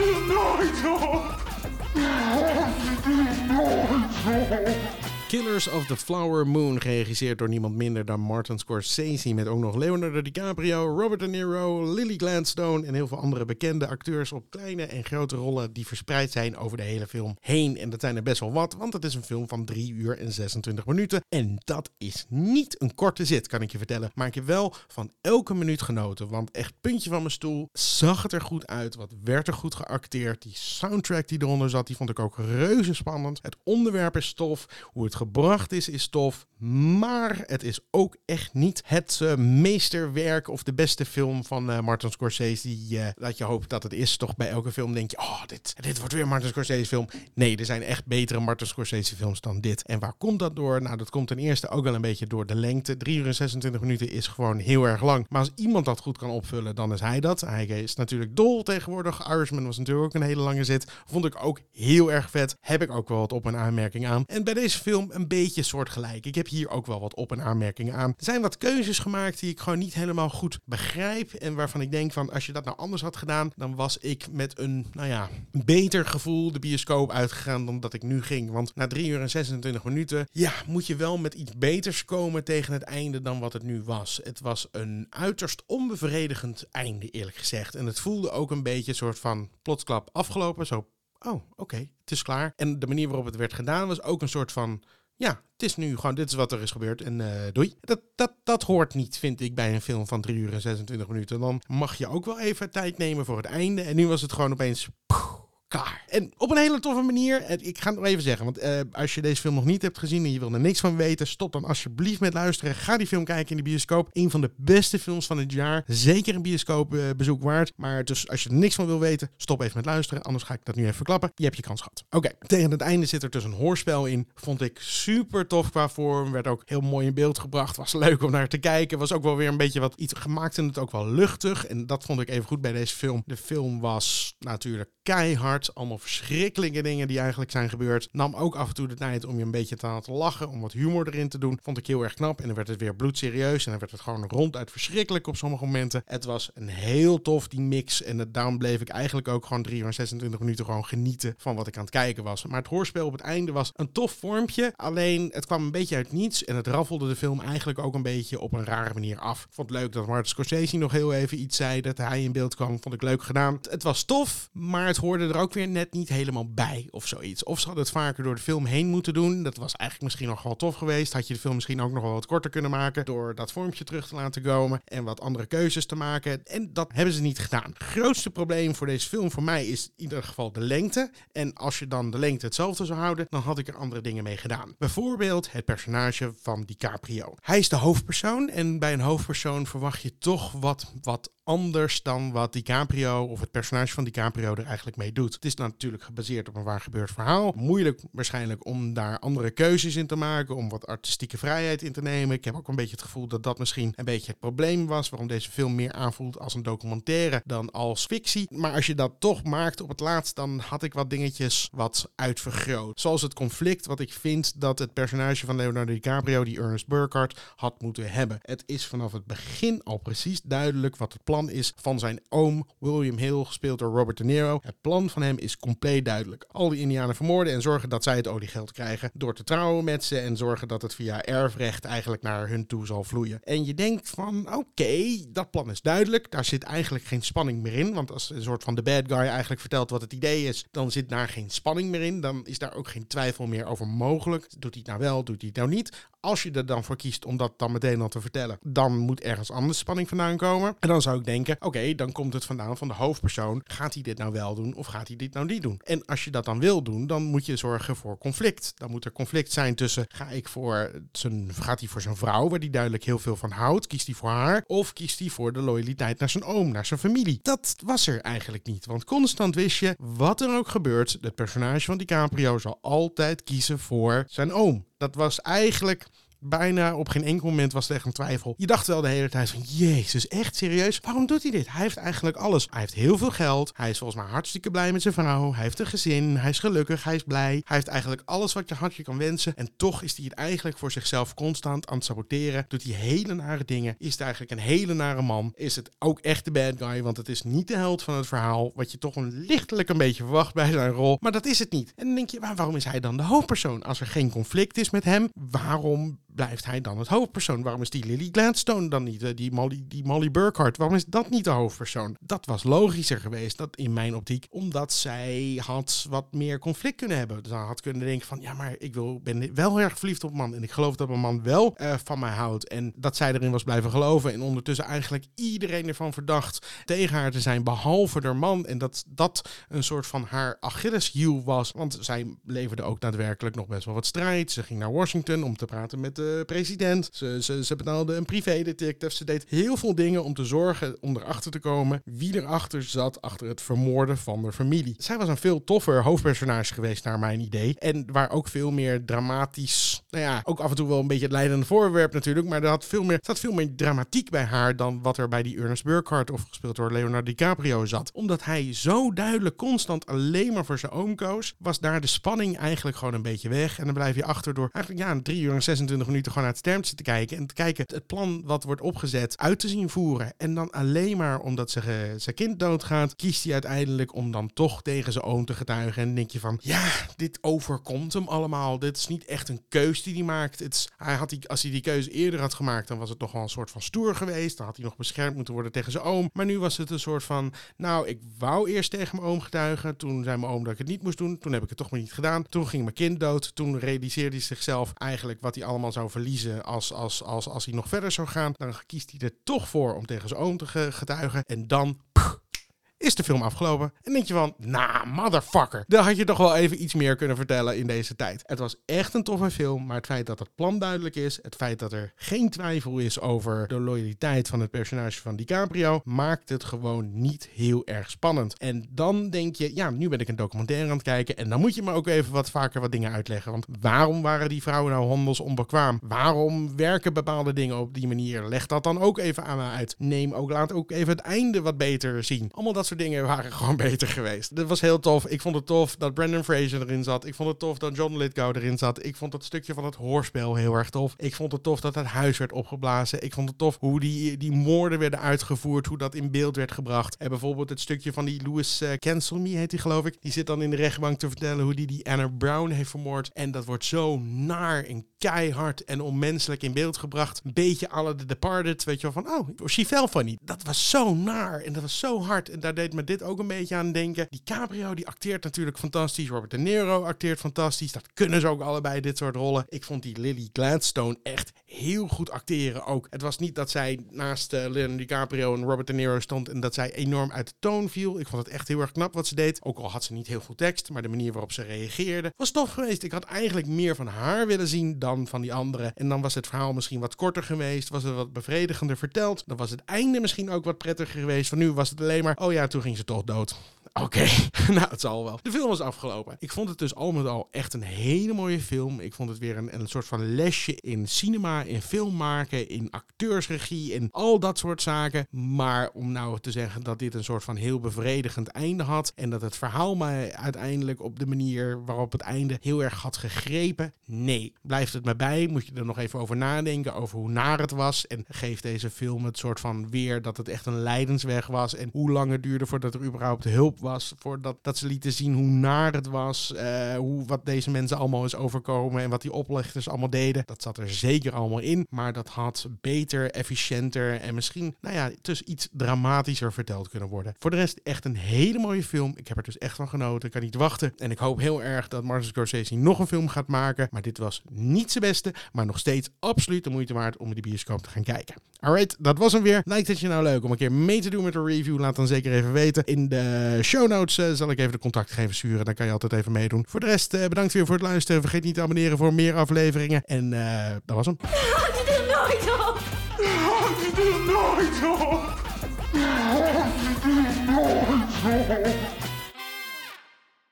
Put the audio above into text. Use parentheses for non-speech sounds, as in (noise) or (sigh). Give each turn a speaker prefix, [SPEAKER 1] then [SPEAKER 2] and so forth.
[SPEAKER 1] er nooit op.
[SPEAKER 2] Killers of the Flower Moon, geregisseerd door niemand minder dan Martin Scorsese. Met ook nog Leonardo DiCaprio, Robert De Niro, Lily Gladstone en heel veel andere bekende acteurs op kleine en grote rollen die verspreid zijn over de hele film heen. En dat zijn er best wel wat, want het is een film van 3 uur en 26 minuten. En dat is niet een korte zit, kan ik je vertellen. Maar ik heb wel van elke minuut genoten, want echt puntje van mijn stoel. Zag het er goed uit, wat werd er goed geacteerd. Die soundtrack die eronder zat, die vond ik ook reuze spannend. Het onderwerp is tof, hoe het gebracht is, is tof. Maar het is ook echt niet het uh, meesterwerk of de beste film van uh, Martin Scorsese. Die, dat je hoopt dat het is. Toch bij elke film denk je, oh, dit, dit wordt weer een Martin Scorsese film. Nee, er zijn echt betere Martin Scorsese films dan dit. En waar komt dat door? Nou, dat komt ten eerste ook wel een beetje door de lengte. 3 uur en 26 minuten is gewoon heel erg lang. Maar als iemand dat goed kan opvullen, dan is hij dat. Hij is natuurlijk dol tegenwoordig. Irishman was natuurlijk ook een hele lange zit. Vond ik ook heel erg vet. Heb ik ook wel wat op- en aanmerking aan. En bij deze film een beetje soortgelijk. Ik heb hier ook wel wat op- en aanmerkingen aan. Er zijn wat keuzes gemaakt die ik gewoon niet helemaal goed begrijp. En waarvan ik denk van als je dat nou anders had gedaan, dan was ik met een, nou ja, beter gevoel de bioscoop uitgegaan dan dat ik nu ging. Want na 3 uur en 26 minuten, ja, moet je wel met iets beters komen tegen het einde dan wat het nu was. Het was een uiterst onbevredigend einde, eerlijk gezegd. En het voelde ook een beetje een soort van plotsklap afgelopen. Zo, oh, oké, het is klaar. En de manier waarop het werd gedaan was ook een soort van ja, het is nu gewoon, dit is wat er is gebeurd en uh, doei. Dat, dat, dat hoort niet, vind ik, bij een film van 3 uur en 26 minuten. Dan mag je ook wel even tijd nemen voor het einde. En nu was het gewoon opeens... En op een hele toffe manier. Ik ga het nog even zeggen, want uh, als je deze film nog niet hebt gezien en je wil er niks van weten, stop dan alsjeblieft met luisteren. Ga die film kijken in de bioscoop. Een van de beste films van het jaar. Zeker een bioscoopbezoek uh, waard. Maar dus als je er niks van wil weten, stop even met luisteren. Anders ga ik dat nu even verklappen. Je hebt je kans gehad. Oké, tegen het einde zit er dus een hoorspel in. Vond ik super tof qua vorm. Werd ook heel mooi in beeld gebracht. Was leuk om naar te kijken. Was ook wel weer een beetje wat iets gemaakt en het ook wel luchtig. En dat vond ik even goed bij deze film. De film was natuurlijk keihard. Allemaal verschrikkelijke dingen die eigenlijk zijn gebeurd. Nam ook af en toe de tijd om je een beetje te laten lachen. Om wat humor erin te doen. Vond ik heel erg knap. En dan werd het weer bloedserieus. En dan werd het gewoon ronduit verschrikkelijk op sommige momenten. Het was een heel tof, die mix. En het, daarom bleef ik eigenlijk ook gewoon 3 uur 26 minuten gewoon genieten van wat ik aan het kijken was. Maar het hoorspel op het einde was een tof vormpje. Alleen het kwam een beetje uit niets. En het raffelde de film eigenlijk ook een beetje op een rare manier af. Vond het leuk dat Martin Scorsese nog heel even iets zei. Dat hij in beeld kwam. Vond ik leuk gedaan. Het was tof. Maar het hoorde er ook weer net niet helemaal bij of zoiets. Of ze hadden het vaker door de film heen moeten doen. Dat was eigenlijk misschien nog wel tof geweest. Had je de film misschien ook nog wel wat korter kunnen maken. Door dat vormpje terug te laten komen. En wat andere keuzes te maken. En dat hebben ze niet gedaan. Het grootste probleem voor deze film voor mij is in ieder geval de lengte. En als je dan de lengte hetzelfde zou houden, dan had ik er andere dingen mee gedaan. Bijvoorbeeld het personage van DiCaprio. Hij is de hoofdpersoon. En bij een hoofdpersoon verwacht je toch wat, wat anders dan wat DiCaprio of het personage van DiCaprio er eigenlijk mee doet. Het is natuurlijk gebaseerd op een waar gebeurd verhaal. Moeilijk waarschijnlijk om daar andere keuzes in te maken, om wat artistieke vrijheid in te nemen. Ik heb ook een beetje het gevoel dat dat misschien een beetje het probleem was, waarom deze film meer aanvoelt als een documentaire dan als fictie. Maar als je dat toch maakt op het laatst, dan had ik wat dingetjes wat uitvergroot. Zoals het conflict wat ik vind dat het personage van Leonardo DiCaprio, die Ernest Burkhardt, had moeten hebben. Het is vanaf het begin al precies duidelijk wat het plan is van zijn oom William Hill, gespeeld door Robert De Niro. Het plan van hem is compleet duidelijk. Al die Indianen vermoorden en zorgen dat zij het oliegeld krijgen door te trouwen met ze en zorgen dat het via erfrecht eigenlijk naar hun toe zal vloeien. En je denkt van oké, dat plan is duidelijk. Daar zit eigenlijk geen spanning meer in, want als een soort van de bad guy eigenlijk vertelt wat het idee is, dan zit daar geen spanning meer in. Dan is daar ook geen twijfel meer over mogelijk. Doet hij het nou wel, doet hij het nou niet? Als je er dan voor kiest om dat dan meteen al te vertellen, dan moet ergens anders spanning vandaan komen. En dan zou ik denken, oké, dan komt het vandaan van de hoofdpersoon. Gaat hij dit nou wel doen of gaat hij dit nou niet doen? En als je dat dan wil doen, dan moet je zorgen voor conflict. Dan moet er conflict zijn tussen, ga ik voor zijn, gaat hij voor zijn vrouw, waar hij duidelijk heel veel van houdt, kiest hij voor haar, of kiest hij voor de loyaliteit naar zijn oom, naar zijn familie? Dat was er eigenlijk niet, want constant wist je, wat er ook gebeurt, het personage van DiCaprio zal altijd kiezen voor zijn oom. Dat was eigenlijk Bijna op geen enkel moment was er echt een twijfel. Je dacht wel de hele tijd van, jezus, echt serieus? Waarom doet hij dit? Hij heeft eigenlijk alles. Hij heeft heel veel geld. Hij is volgens mij hartstikke blij met zijn vrouw. Hij heeft een gezin. Hij is gelukkig. Hij is blij. Hij heeft eigenlijk alles wat je hartje kan wensen. En toch is hij het eigenlijk voor zichzelf constant aan het saboteren. Doet hij hele nare dingen. Is het eigenlijk een hele nare man. Is het ook echt de bad guy, want het is niet de held van het verhaal. Wat je toch een lichtelijk een beetje verwacht bij zijn rol. Maar dat is het niet. En dan denk je, waarom is hij dan de hoofdpersoon? Als er geen conflict is met hem, waarom blijft hij dan het hoofdpersoon? Waarom is die Lily Gladstone dan niet? Eh, die Molly, die Molly Burkhardt, waarom is dat niet de hoofdpersoon? Dat was logischer geweest, dat in mijn optiek, omdat zij had wat meer conflict kunnen hebben. Dus had kunnen denken van, ja, maar ik wil, ben wel erg verliefd op man. En ik geloof dat mijn man wel uh, van mij houdt. En dat zij erin was blijven geloven. En ondertussen eigenlijk iedereen ervan verdacht tegen haar te zijn, behalve haar man. En dat dat een soort van haar Achilleshiel was. Want zij leverde ook daadwerkelijk nog best wel wat strijd. Ze ging naar Washington om te praten met de president. Ze, ze, ze betaalde een privédetective. Ze deed heel veel dingen om te zorgen om erachter te komen wie erachter zat achter het vermoorden van de familie. Zij was een veel toffer hoofdpersonage geweest naar mijn idee. En waar ook veel meer dramatisch, nou ja, ook af en toe wel een beetje het leidende voorwerp natuurlijk. Maar er had veel meer, zat veel meer dramatiek bij haar dan wat er bij die Ernest Burkhardt of gespeeld door Leonardo DiCaprio zat. Omdat hij zo duidelijk constant alleen maar voor zijn oom koos, was daar de spanning eigenlijk gewoon een beetje weg. En dan blijf je achter door eigenlijk ja, 3 uur en 26 minuten gewoon naar het stermtje te kijken. En te kijken het plan wat wordt opgezet uit te zien voeren. En dan alleen maar omdat ze, zijn kind doodgaat, kiest hij uiteindelijk om dan toch tegen zijn oom te getuigen. En denk je van, ja, dit overkomt hem allemaal. Dit is niet echt een keus die hij maakt. Het is, hij had die, als hij die keuze eerder had gemaakt, dan was het nog wel een soort van stoer geweest. Dan had hij nog beschermd moeten worden tegen zijn oom. Maar nu was het een soort van, nou, ik wou eerst tegen mijn oom getuigen. Toen zei mijn oom dat ik het niet moest doen. Toen heb ik het toch maar niet gedaan. Toen ging mijn kind dood. Toen realiseerde hij zichzelf eigenlijk wat hij allemaal zou verliezen als, als, als, als hij nog verder zou gaan. Dan kiest hij er toch voor om tegen zijn oom te getuigen. En dan is de film afgelopen. En denk je van, nah, motherfucker. Dan had je toch wel even iets meer kunnen vertellen in deze tijd. Het was echt een toffe film, maar het feit dat het plan duidelijk is, het feit dat er geen twijfel is over de loyaliteit van het personage van DiCaprio, maakt het gewoon niet heel erg spannend. En dan denk je, ja, nu ben ik een documentaire aan het kijken en dan moet je me ook even wat vaker wat dingen uitleggen. Want waarom waren die vrouwen nou handelsonbekwaam? Waarom werken bepaalde dingen op die manier? Leg dat dan ook even aan me uit. Neem ook, laat ook even het einde wat beter zien. Allemaal dat soort dingen waren (laughs) gewoon beter geweest. Dit was heel tof. Ik vond het tof dat Brandon Fraser erin zat. Ik vond het tof dat John Lithgow erin zat. Ik vond het stukje van het hoorspel heel erg tof. Ik vond het tof dat het huis werd opgeblazen. Ik vond het tof hoe die, die moorden werden uitgevoerd. Hoe dat in beeld werd gebracht. En bijvoorbeeld het stukje van die Louis uh, Me heet hij geloof ik. Die zit dan in de rechtbank te vertellen hoe die die Anna Brown heeft vermoord. En dat wordt zo naar en keihard en onmenselijk in beeld gebracht. Een beetje alle The Departed. Weet je wel van, oh, she fell funny. Dat was zo naar en dat was zo hard. En daar deed me dit ook een beetje aan denken. Die Caprio die acteert natuurlijk fantastisch. Robert De Niro acteert fantastisch. Dat kunnen ze ook allebei, dit soort rollen. Ik vond die Lily Gladstone echt heel goed acteren ook. Het was niet dat zij naast uh, Leonardo DiCaprio en Robert De Niro stond en dat zij enorm uit de toon viel. Ik vond het echt heel erg knap wat ze deed. Ook al had ze niet heel veel tekst, maar de manier waarop ze reageerde was tof geweest. Ik had eigenlijk meer van haar willen zien dan van die andere. En dan was het verhaal misschien wat korter geweest. Was het wat bevredigender verteld. Dan was het einde misschien ook wat prettiger geweest. Van nu was het alleen maar, oh ja, toen ging ze toch dood. Oké, (laughs) nou het zal wel. De film was afgelopen. Ik vond het dus al met al echt een hele mooie film. Ik vond het weer een, een soort van lesje in cinema, in film maken, in acteursregie, in al dat soort zaken. Maar om nou te zeggen dat dit een soort van heel bevredigend einde had en dat het verhaal mij uiteindelijk op de manier waarop het einde heel erg had gegrepen, nee. Blijft het me bij, moet je er nog even over nadenken, over hoe naar het was. En geeft deze film het soort van weer dat het echt een leidensweg was en hoe lang het duurde voordat er überhaupt hulp was. Voordat dat ze lieten zien hoe naar het was. Uh, hoe, wat deze mensen allemaal is overkomen. En wat die oplichters allemaal deden. Dat zat er zeker allemaal in. Maar dat had beter, efficiënter en misschien, nou ja, dus iets dramatischer verteld kunnen worden. Voor de rest echt een hele mooie film. Ik heb er dus echt van genoten. Ik kan niet wachten. En ik hoop heel erg dat Martin Scorsese nog een film gaat maken. Maar dit was niet zijn beste. Maar nog steeds absoluut de moeite waard om in de bioscoop te gaan kijken. Alright, dat was hem weer. Lijkt het je nou leuk om een keer mee te doen met een review? Laat dan zeker even weten. In de show notes uh, zal ik even de contactgegevens sturen. Dan kan je altijd even meedoen. Voor de rest, uh, bedankt weer voor het luisteren. Vergeet niet te abonneren voor meer afleveringen. En uh, dat was hem. (laughs)